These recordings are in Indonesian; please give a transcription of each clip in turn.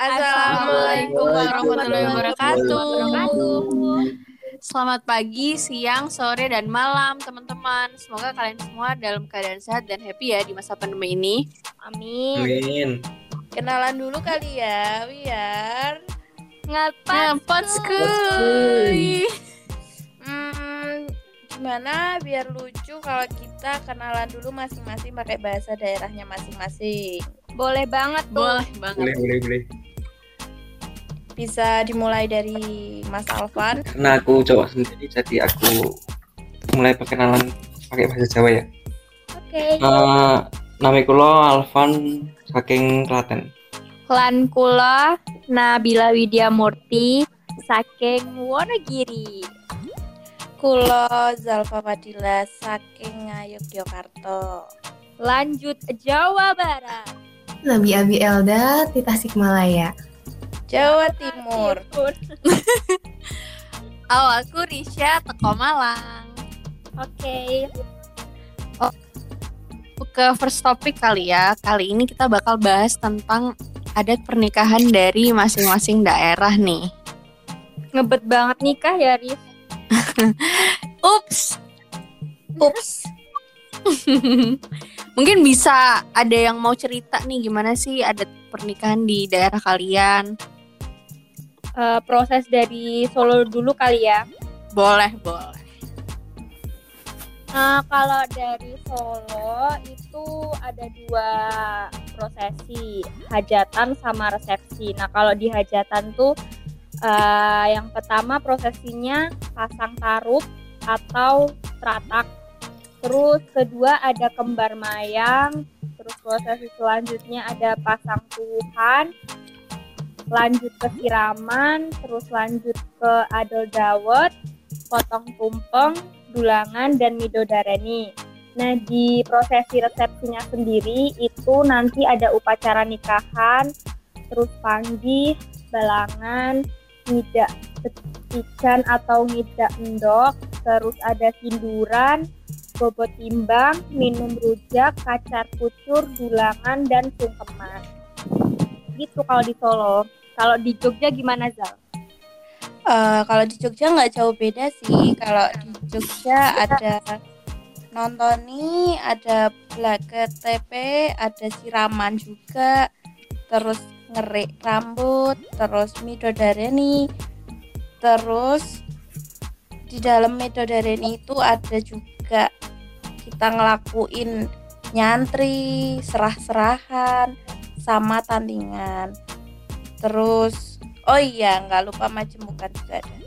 Assalamualaikum warahmatullahi wabarakatuh. Selamat pagi, siang, sore, dan malam teman-teman. Semoga kalian semua dalam keadaan sehat dan happy ya di masa pandemi ini. Amin. Amin. Kenalan dulu kali ya, biar Ngapat skuy. hmm, gimana biar lucu kalau kita kenalan dulu masing-masing pakai bahasa daerahnya masing-masing. Boleh banget tuh. Boleh banget. Boleh, boleh, boleh. Bisa dimulai dari Mas Alvan. Karena aku cowok sendiri, jadi aku mulai perkenalan pakai bahasa Jawa ya. Oke. Eh, nama kula Alvan saking Klaten. Klan kula Nabila Widya Murti saking Wonogiri. Kulo Zalfa Fadila saking Yogyakarta. Lanjut Jawa Barat. Nabi Abi Elda di Tasikmalaya. Jawa Timur. Oh, aku Risha Teko Malang. Oke. Ke first topic kali ya. Kali ini kita bakal bahas tentang adat pernikahan dari masing-masing daerah nih. Ngebet banget nikah ya, Riz. Ups. Ups. Mungkin bisa ada yang mau cerita nih gimana sih adat pernikahan di daerah kalian? Eh, proses dari Solo dulu kali ya. Boleh, boleh. Nah, kalau dari Solo itu ada dua prosesi, hajatan sama resepsi. Nah, kalau di hajatan tuh eh, yang pertama prosesinya pasang tarup atau teratak. Terus kedua ada kembar mayang. Terus prosesi selanjutnya ada pasang tuhan. Lanjut ke siraman, terus lanjut ke adol dawet, potong tumpeng, dulangan dan midodareni. Nah, di prosesi resepsinya sendiri itu nanti ada upacara nikahan, terus panggih, balangan, ngidak petikan atau ngidak endok, terus ada sinduran, bobot timbang, minum rujak, kacar kucur, dulangan, dan sungkeman. Gitu kalau di Solo. Kalau di Jogja gimana, Zal? Eh, kalau di Jogja nggak jauh beda sih. Kalau di Jogja ada nontoni, ada belaga TP, ada siraman juga, terus ngerik rambut, terus midodareni, terus di dalam midodareni itu ada juga kita ngelakuin nyantri, serah-serahan, sama tandingan. Terus, oh iya nggak lupa majemukan juga ada.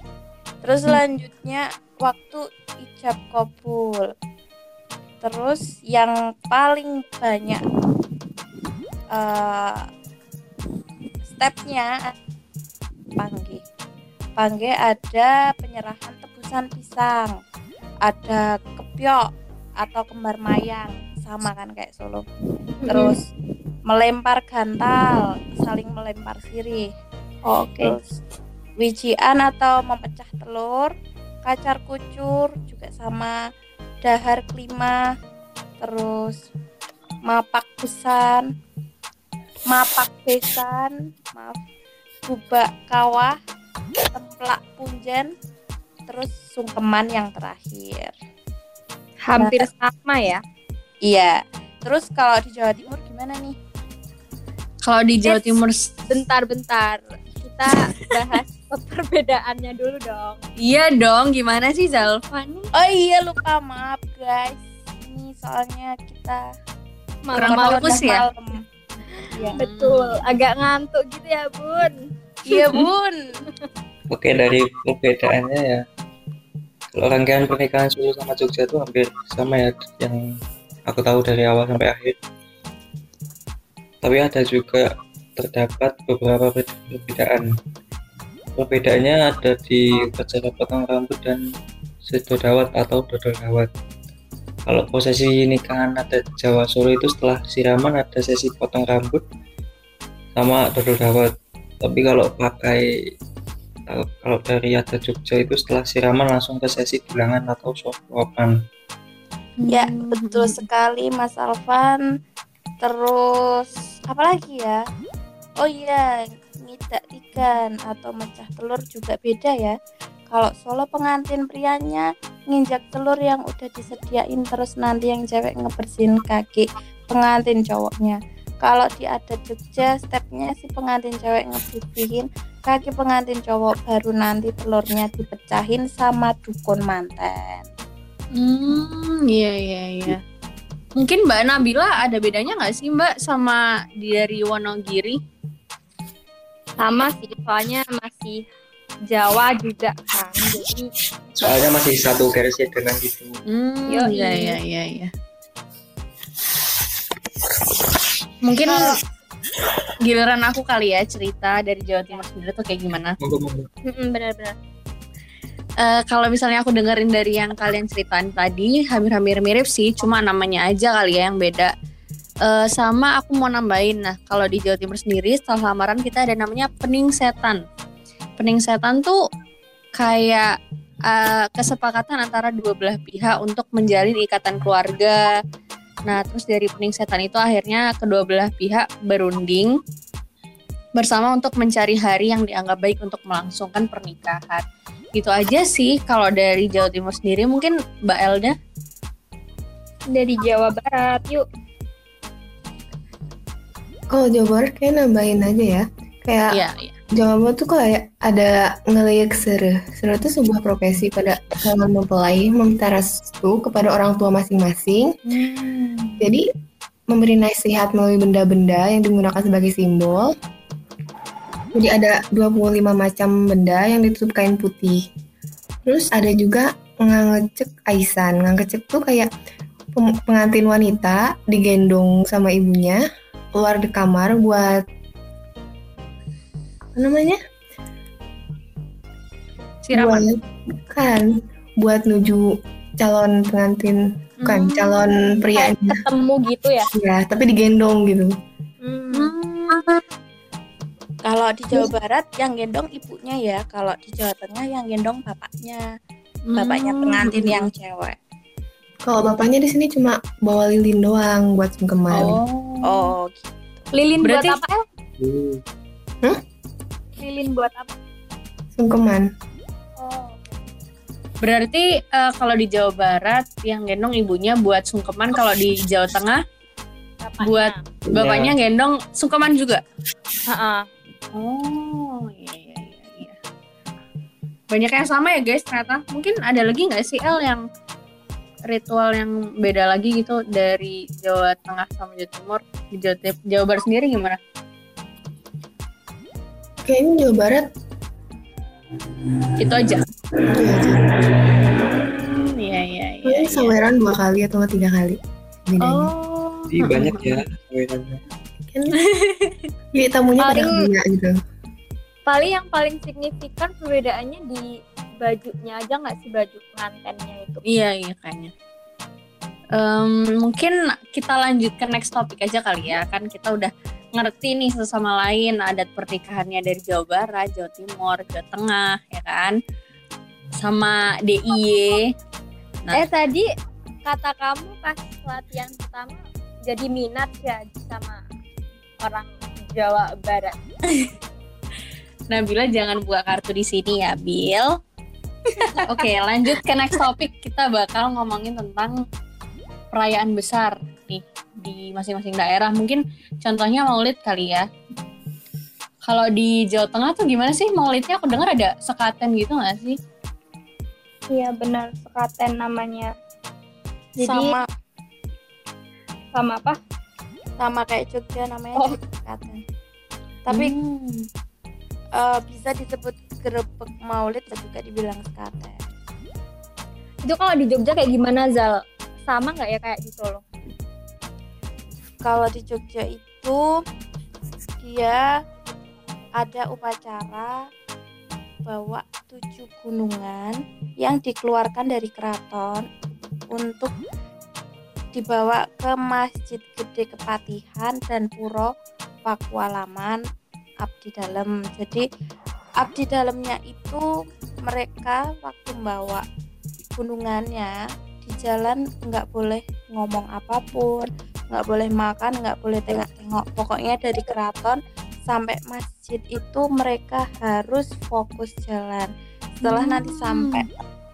Terus selanjutnya waktu ijab kabul. Terus yang paling banyak eh stepnya panggih. Panggih ada penyerahan tebusan pisang, ada kepiok atau kembar mayang sama kan kayak Solo. Terus melempar gantal, saling melempar sirih. Oke. Terus wijian atau memecah telur, kacar kucur juga sama dahar kelima, terus mapak besan, mapak besan, maaf, bubak kawah, templak punjen, terus sungkeman yang terakhir. Hampir sama ya. Iya. Terus kalau di Jawa Timur gimana nih? Kalau di Jawa Yes. Timur, Bentar-bentar. Kita bahas perbedaannya dulu dong. iya dong. Gimana sih Zalfa nih? Oh iya lupa maaf guys. Ini soalnya kita Kurang fokus ya? malam. Iya. Betul, agak ngantuk gitu ya, Bun. Iya bun. Oke, dari perbedaannya ya. Kalau rangkaian pernikahan Solo sama Jogja itu hampir sama ya yang aku tahu dari awal sampai akhir. Tapi ada juga terdapat beberapa perbedaan. Perbedaannya ada di upacara potong rambut dan sedodawat atau dodol dawat. Kalau prosesi nikahan adat Jawa Solo itu setelah siraman ada sesi potong rambut sama dodol dawat. Tapi kalau pakai kalau, dari adat Jogja itu setelah siraman langsung ke sesi dulangan atau suapan. Ya betul sekali Mas Alvan. Terus apa lagi ya? Oh iya ngidak ikan atau mecah telur juga beda ya. Kalau Solo pengantin prianya nginjak telur yang udah disediain terus nanti yang cewek ngebersihin kaki pengantin cowoknya. Kalau di adat Jogja stepnya si pengantin cewek ngebersihin kaki pengantin cowok baru nanti telurnya dipecahin sama dukun manten. Hmm, iya iya iya. Mungkin Mbak Nabila ada bedanya nggak sih Mbak sama dari Wonogiri? Sama sih, soalnya masih Jawa juga kan. Jadi soalnya masih satu garis ya dengan gitu Hmm, iya iya iya iya. Mungkin giliran aku kali ya cerita dari Jawa Timur sendiri tuh kayak gimana. benar-benar. Eh, kalau misalnya aku dengerin dari yang kalian ceritain tadi, hampir-hampir mirip sih, cuma namanya aja kali ya yang beda. Eh, sama aku mau nambahin, nah kalau di Jawa Timur sendiri setelah lamaran kita ada namanya pening setan. Pening setan tuh kayak eh, kesepakatan antara dua belah pihak untuk menjalin ikatan keluarga. Nah terus dari pening setan itu akhirnya kedua belah pihak berunding bersama untuk mencari hari yang dianggap baik untuk melangsungkan pernikahan gitu aja sih kalau dari Jawa Timur sendiri mungkin Mbak Elda Dari Jawa Barat, yuk. Kalau Jawa Barat kayak nambahin aja ya. Kayak Iya, iya. Jawa Barat tuh kayak ada ngelirik sereh. Sereh itu sebuah profesi pada dalam mempelai meminta restu kepada orang tua masing-masing. Jadi memberi nasihat melalui benda-benda yang digunakan sebagai simbol. Jadi ada 25 macam benda yang ditutup kain putih. Terus ada juga ngangecek aisan. Ngangecek tuh kayak pengantin wanita digendong sama ibunya keluar di kamar buat apa namanya? Siraman. Buat, kan buat nuju calon pengantin bukan Hmm. calon pria Ketemu gitu ya. ya tapi digendong gitu Hmm. Kalau di Jawa Barat yang gendong ibunya ya, kalau di Jawa Tengah yang gendong bapaknya, bapaknya Hmm. pengantin yang cewek. kalau bapaknya di sini cuma bawa lilin doang buat sungkeman Oh. Oh, gitu. Lilin Berarti- buat apa? El? Hmm. Lilin buat apa? sungkeman Oh. Berarti eh, kalau di Jawa Barat yang gendong ibunya buat sungkeman, kalau di Jawa Tengah Bapaknya. buat bapaknya gendong sungkeman juga. Ha-ha. Oh, iya iya iya. iya. Banyak yang sama ya guys ternyata. Mungkin ada lagi nggak sih El yang ritual yang beda lagi gitu dari Jawa Tengah sama Jawa Timur? Di Jawa, Jawa Barat sendiri gimana? kayaknya Jawa Barat Itu aja. itu aja. Hmm, Iya iya iya. Iya. saweran dua kali atau tiga kali bedanya Oh. Jadi banyak ya sawerannya. kan jadi tamunya pada Paling- banyak gitu Paling yang paling signifikan perbedaannya di bajunya aja nggak sih baju pengantinnya itu? Iya iya kayaknya. Em, mungkin kita lanjut ke next topik aja kali ya kan kita udah ngerti nih sesama lain adat pernikahannya dari Jawa Barat, Jawa Timur, Jawa Tengah ya kan sama DIY. Nah. Eh tadi kata kamu pas latihan pertama jadi minat ya sama orang Jawa Barat. Nabila jangan buka kartu di sini ya Bill. Oke lanjut ke next topik kita bakal ngomongin tentang perayaan besar nih di masing-masing daerah. Mungkin contohnya Maulid kali ya. Kalau di Jawa Tengah tuh gimana sih Maulidnya? Aku dengar ada sekaten gitu nggak sih? Iya benar sekaten namanya. Jadi sama sama apa? Sama kayak Jogja namanya Oh. sekaten. Tapi Hmm. eh, bisa disebut gerebek maulid dan juga dibilang sekaten. Itu kalau di Jogja kayak gimana Zal? Sama nggak ya kayak di Solo? Kalau di Jogja itu dia ada upacara bawa tujuh gunungan yang dikeluarkan dari keraton untuk dibawa ke Masjid Gede Kepatihan dan Puro Pakualaman Abdi Dalem. Jadi Abdi Dalemnya itu mereka waktu membawa gunungannya di jalan nggak boleh ngomong apa pun, nggak boleh makan, nggak boleh tengok-tengok. Pokoknya dari keraton sampai masjid itu mereka harus fokus jalan. Setelah nanti sampai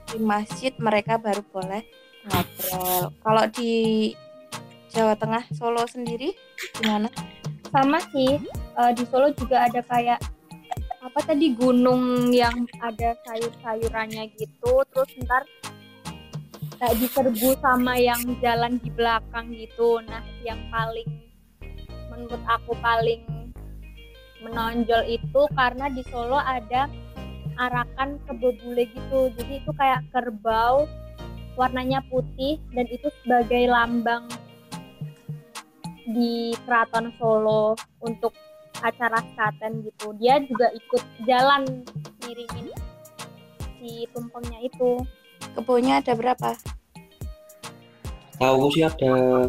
di masjid mereka baru boleh Kalau di Jawa Tengah Solo sendiri gimana? sama sih. Eh, di Solo juga ada kayak apa tadi gunung yang ada sayur-sayurannya gitu. Terus ntar kayak diserbu sama yang jalan di belakang gitu. Nah yang paling menurut aku paling menonjol itu karena di Solo ada arakan kebobule gitu. Jadi itu kayak kerbau warnanya putih dan itu sebagai lambang di Keraton Solo untuk acara skaten gitu. Dia juga ikut jalan ngiringin si tumpengnya itu. Kebunnya ada berapa? Tahu sih ada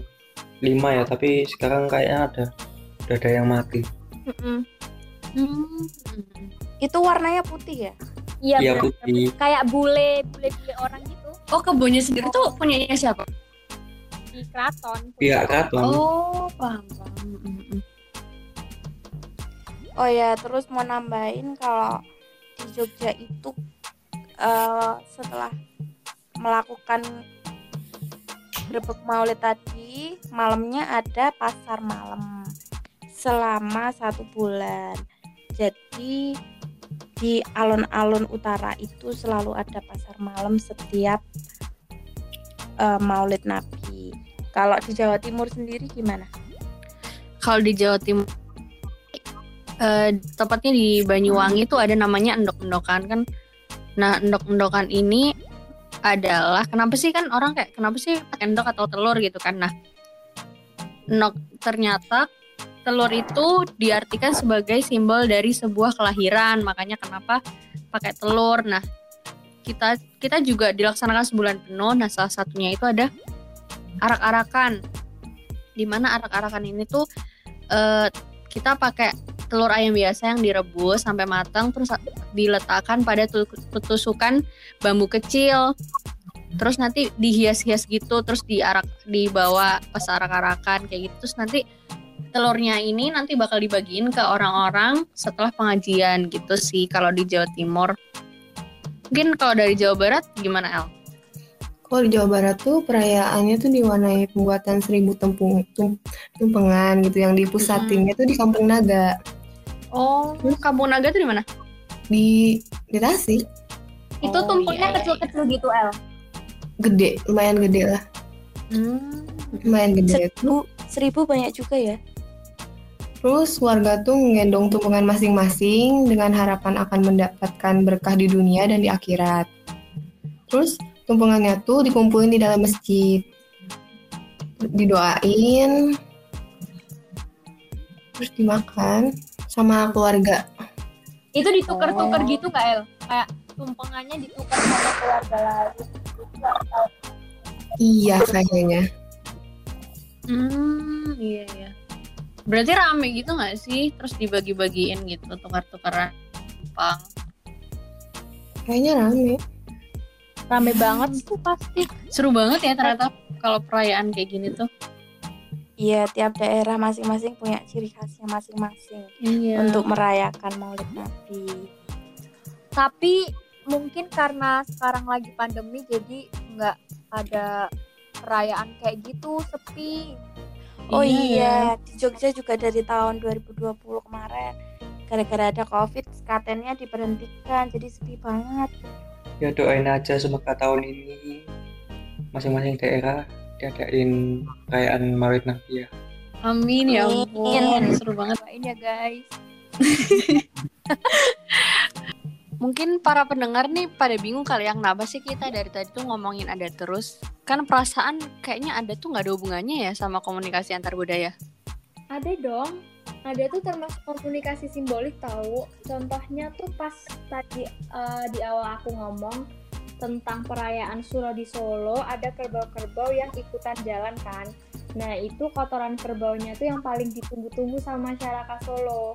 lima ya, tapi sekarang kayaknya ada udah ada yang mati. Mm-mm. Hmm. Itu warnanya putih ya? Iya, bener. putih. kayak bule bule bule orang Oh kebunnya sendiri tuh punyanya siapa? di keraton. Pihak keraton. Oh paham paham. Oh ya, terus mau nambahin kalau di Jogja itu eh, setelah melakukan grebek maulid tadi, malamnya ada pasar malam selama satu bulan. Jadi di alun-alun utara itu selalu ada pasar malam setiap eh, maulid Nabi. Kalau di Jawa Timur sendiri gimana? Kalau di Jawa Timur eh, tepatnya di Banyuwangi tuh ada namanya endok-endokan kan. Nah, endok-endokan ini adalah kenapa sih kan orang kayak kenapa sih pakai endok atau telur gitu kan. Nah, endok ternyata telur itu diartikan sebagai simbol dari sebuah kelahiran. Makanya kenapa pakai telur. Nah, kita kita juga dilaksanakan sebulan penuh. Nah, salah satunya itu ada arak-arakan. Di mana arak-arakan ini tuh eh, kita pakai telur ayam biasa yang direbus sampai matang terus diletakkan pada tu- tusukan bambu kecil terus nanti dihias-hias gitu terus diarak dibawa pas arak-arakan kayak gitu terus nanti telurnya ini nanti bakal dibagiin ke orang-orang setelah pengajian gitu sih kalau di Jawa Timur mungkin kalau dari Jawa Barat gimana El? Kalau di Jawa Barat tuh perayaannya tuh diwarnai pembuatan seribu tempung, tum- tumpengan gitu yang dipusatinnya tuh di Kampung Naga Oh, Kampung Naga tuh di mana? di di Tasik Itu Oh, tumpengnya iya, iya, kecil-kecil gitu El. gede lumayan gede lah Hmm. lumayan gede Seribu, seribu banyak juga ya? Terus warga tuh ngendong tumpengan masing-masing dengan harapan akan mendapatkan berkah di dunia dan di akhirat. Terus tumpengannya tuh dikumpulin di dalam masjid. Didoain. Terus dimakan sama keluarga. Itu ditukar-tukar Oh. gitu nggak El? Kayak tumpengannya ditukar sama keluarga lain. Iya kayaknya. Hmm, iya iya. Berarti rame gitu nggak sih? Terus dibagi-bagiin gitu, tukar-tukaran numpang. Kayaknya rame. Rame banget sih pasti. Seru banget ya ternyata kalau perayaan kayak gini tuh. Iya, tiap daerah masing-masing punya ciri khasnya masing-masing Iya. untuk merayakan Maulid Nabi. Tapi mungkin karena sekarang lagi pandemi jadi nggak ada perayaan kayak gitu sepi. Oh Iya, iya, di Jogja juga dari tahun 2020 kemarin gara-gara ada Covid, skatennya diberhentikan, jadi sepi banget. Ya doain aja semoga tahun ini masing-masing daerah diadain perayaan Maulid Nabi ya. Amin ya Amin. ampun. Seru banget. Doain ya guys. Mungkin para pendengar nih pada bingung kali yang kenapa sih kita dari tadi tuh ngomongin ada terus. Kan perasaan kayaknya ada tuh nggak ada hubungannya ya sama komunikasi antar budaya. Ada dong. Ada tuh termasuk komunikasi simbolik tahu. Contohnya tuh pas tadi eh, di awal aku ngomong tentang perayaan Suro di Solo, ada kerbau-kerbau yang ikutan jalan kan. Nah, itu kotoran kerbaunya tuh yang paling ditunggu-tunggu sama masyarakat Solo.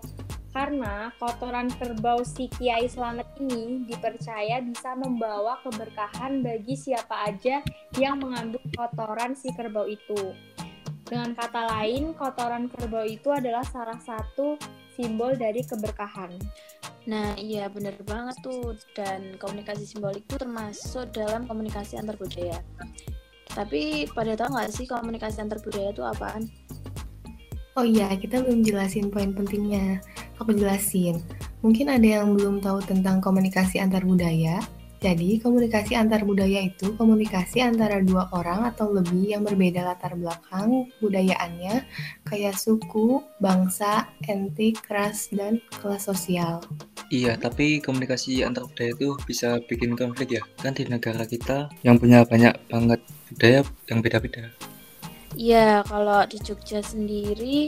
Karena kotoran kerbau si Kiai Slamet ini dipercaya bisa membawa keberkahan bagi siapa aja yang mengambil kotoran si kerbau itu. Dengan kata lain, kotoran kerbau itu adalah salah satu simbol dari keberkahan. Nah, iya bener banget tuh. Dan komunikasi simbolik itu termasuk dalam komunikasi antar budaya. Tapi pada tahu nggak sih komunikasi antar budaya itu apaan? Oh iya, kita belum jelasin poin pentingnya. Aku jelasin. Mungkin ada yang belum tahu tentang komunikasi antar budaya. Jadi, komunikasi antar budaya itu komunikasi antara dua orang atau lebih yang berbeda latar belakang budayaannya, kayak suku, bangsa, etik, ras, dan kelas sosial. Iya, tapi komunikasi antar budaya itu bisa bikin konflik ya. Kan di negara kita yang punya banyak banget budaya yang beda-beda. Iya, kalau di Jogja sendiri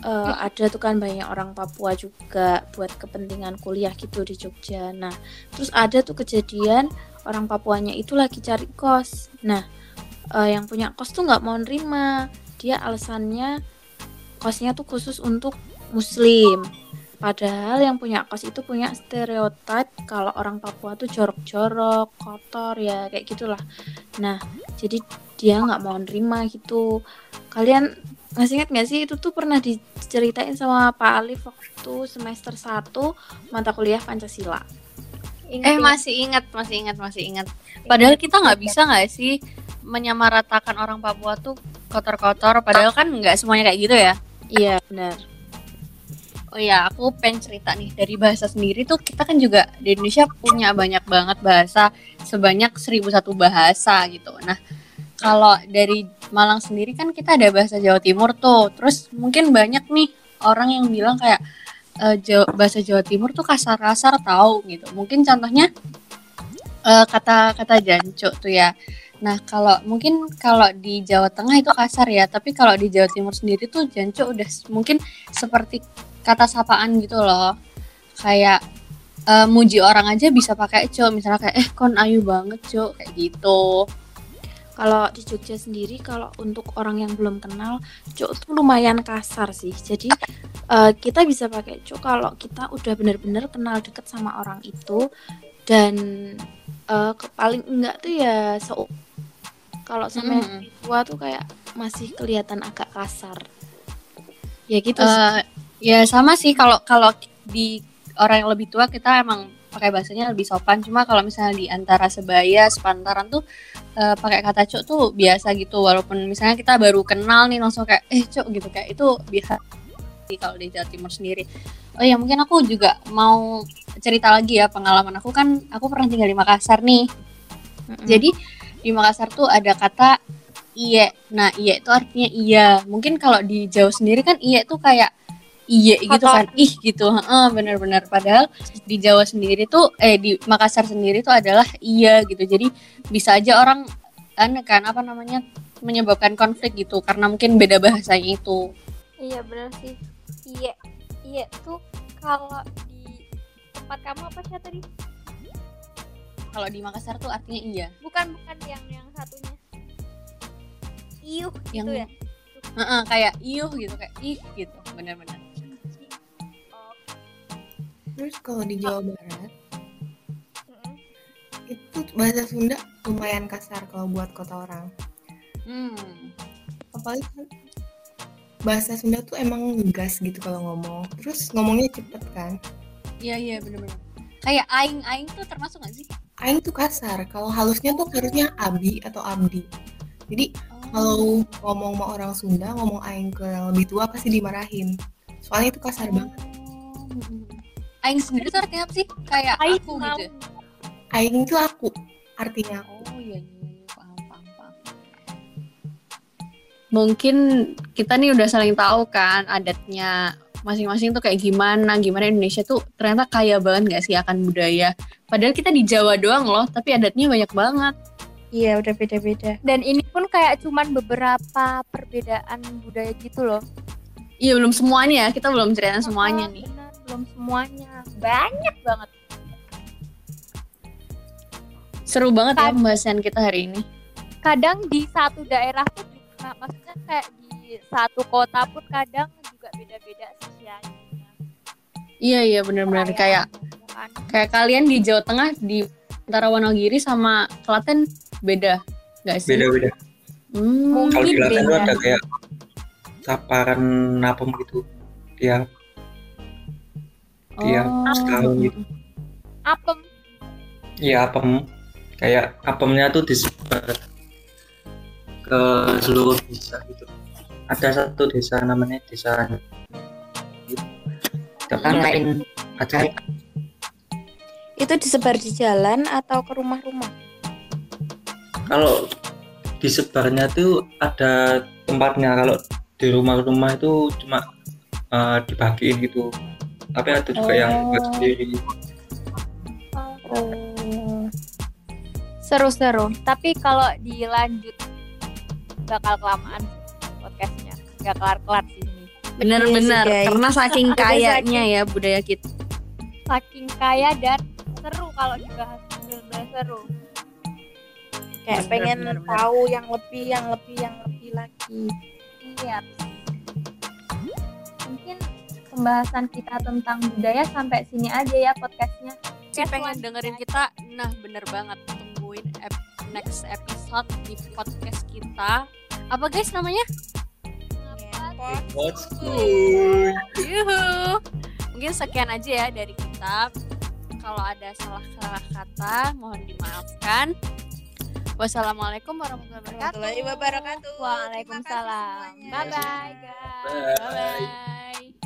eh, ada tuh kan banyak orang Papua juga buat kepentingan kuliah gitu di Jogja. Nah, terus ada tuh kejadian orang Papuanya itu lagi cari kos. Nah, eh, yang punya kos tuh nggak mau nerima. Dia alasannya kosnya tuh khusus untuk Muslim. Padahal yang punya kos itu punya stereotip kalau orang Papua tuh jorok-jorok, kotor ya kayak gitulah. Nah, jadi dia nggak mau nerima gitu. Kalian masih ingat nggak sih itu tuh pernah diceritain sama Pak Alif waktu semester 1 mata kuliah Pancasila. Eh masih ingat, masih ingat, masih ingat. Padahal kita nggak bisa nggak sih menyamaratakan orang Papua tuh kotor-kotor. Padahal kan nggak semuanya kayak gitu ya. Iya, benar. Oh ya, aku pengen cerita nih dari bahasa sendiri tuh kita kan juga di Indonesia punya banyak banget bahasa sebanyak 1001 bahasa gitu. Nah, kalau dari Malang sendiri kan kita ada bahasa Jawa Timur tuh. Terus mungkin banyak nih orang yang bilang kayak eh, Jawa- bahasa Jawa Timur tuh kasar-kasar tahu gitu. Mungkin contohnya eh, kata-kata jancuk tuh ya. Nah, kalau mungkin kalau di Jawa Tengah itu kasar ya, tapi kalau di Jawa Timur sendiri tuh jancuk udah mungkin seperti kata sapaan gitu loh. Kayak eh, muji orang aja bisa pakai cok, misalnya kayak eh kon ayu banget cok kayak gitu. Kalau di Jogja sendiri, kalau untuk orang yang belum kenal, cuk tuh lumayan kasar sih. Jadi eh, kita bisa pakai cuk kalau kita udah bener-bener kenal deket sama orang itu dan eh, ke- paling enggak tuh ya se kalau sama yang Mm-mm. lebih tua tuh kayak masih kelihatan agak kasar. Ya gitu sih. Eh, ya sama sih kalau kalau di orang yang lebih tua kita emang pakai bahasanya lebih sopan. Cuma kalau misalnya di antara sebaya, sepantaran tuh eh, pakai kata cuk tuh biasa gitu. Walaupun misalnya kita baru kenal nih langsung kayak eh cuk gitu kayak itu biasa sih kalau di Jawa Timur sendiri. Oh ya mungkin aku juga mau cerita lagi ya pengalaman aku kan aku pernah tinggal di Makassar nih. Mm-mm. Jadi di Makassar tuh ada kata iye. Nah, iye itu artinya iya. Mungkin kalau di Jawa sendiri kan iye tuh kayak iye gitu kan. Ih gitu. Heeh, benar-benar padahal di Jawa sendiri tuh eh di Makassar sendiri tuh adalah iya gitu. Jadi bisa aja orang aneh kan apa namanya menyebabkan konflik gitu karena mungkin beda bahasanya itu. Iya benar sih. Iya, iya tuh kalau di tempat kamu apa sih tadi? Kalau di Makassar tuh artinya iya. Bukan bukan yang yang satunya. Iuh gitu Yang ya. Heeh, kayak iuh gitu kayak ih gitu. Benar-benar. Terus kalau di Jawa Barat, mm-mm. itu bahasa Sunda lumayan kasar kalau buat kota orang. Hmm. Apalagi kan bahasa Sunda tuh emang ngegas gitu kalau ngomong. Terus ngomongnya cepet kan. Iya iya benar-benar. Kayak aing aing tuh termasuk gak sih? Aing tuh kasar. Kalau halusnya tuh harusnya abi atau abdi. Jadi Oh. kalau ngomong sama orang Sunda, ngomong aing ke yang lebih tua pasti dimarahin. Soalnya itu kasar banget. Aing sendiri tuh artinya apa sih? Kayak Aing aku gitu. ya? Aing itu aku. Artinya aku. Oh iya iya iya paham paham paham. Mungkin kita nih udah saling tahu kan adatnya masing-masing tuh kayak gimana, gimana Indonesia tuh ternyata kaya banget gak sih akan budaya. Padahal kita di Jawa doang loh, tapi adatnya banyak banget. Iya, udah beda-beda. Dan ini pun kayak cuman beberapa perbedaan budaya gitu loh. Iya belum semuanya, kita belum ceritain semuanya Oh, nih. belum semuanya. Banyak banget. Seru banget ya Kan- pembahasan kita hari ini. Kadang di satu daerah pun juga maksudnya kayak di satu kota pun kadang juga beda-beda sih siangnya. Iya iya benar-benar kayak kan. kayak kalian di Jawa Tengah di antara Wonogiri sama Klaten beda nggak sih? Beda-beda. Hmm, Mungkin Kalau di Klaten beda. ada kayak saparan napem gitu. Ya Iya, Oh. setahun gitu. apem Iya apem. Kayak apemnya tuh disebar ke seluruh desa gitu. Ada satu desa namanya desa Tapi lain acara Itu disebar di jalan atau ke rumah-rumah? kalau disebarnya tuh ada tempatnya kalau di rumah-rumah itu cuma eh, dibagiin gitu tapi ada juga yang buat sendiri Oh. Seru-seru. tapi kalau dilanjut bakal kelamaan podcastnya nggak kelar kelar sih ini Bener-bener. Iya sih, guys. Karena saking Udah kayaknya ya budaya kita. saking kaya dan seru kalau dibahas benar seru Kayak Bener, pengen bener, bener. tahu yang lebih, yang lebih, yang lebih lagi. iya pembahasan kita tentang budaya sampai sini aja ya podcastnya Si pengen dengerin kita, nah bener banget. Tungguin ep- next episode di podcast kita. Apa guys namanya? Yuhu. Mungkin sekian aja ya dari kita. Kalau ada salah-salah kata, mohon dimaafkan. Wassalamualaikum warahmatullahi wabarakatuh. Waalaikumsalam bye bye guys Bye. Bye.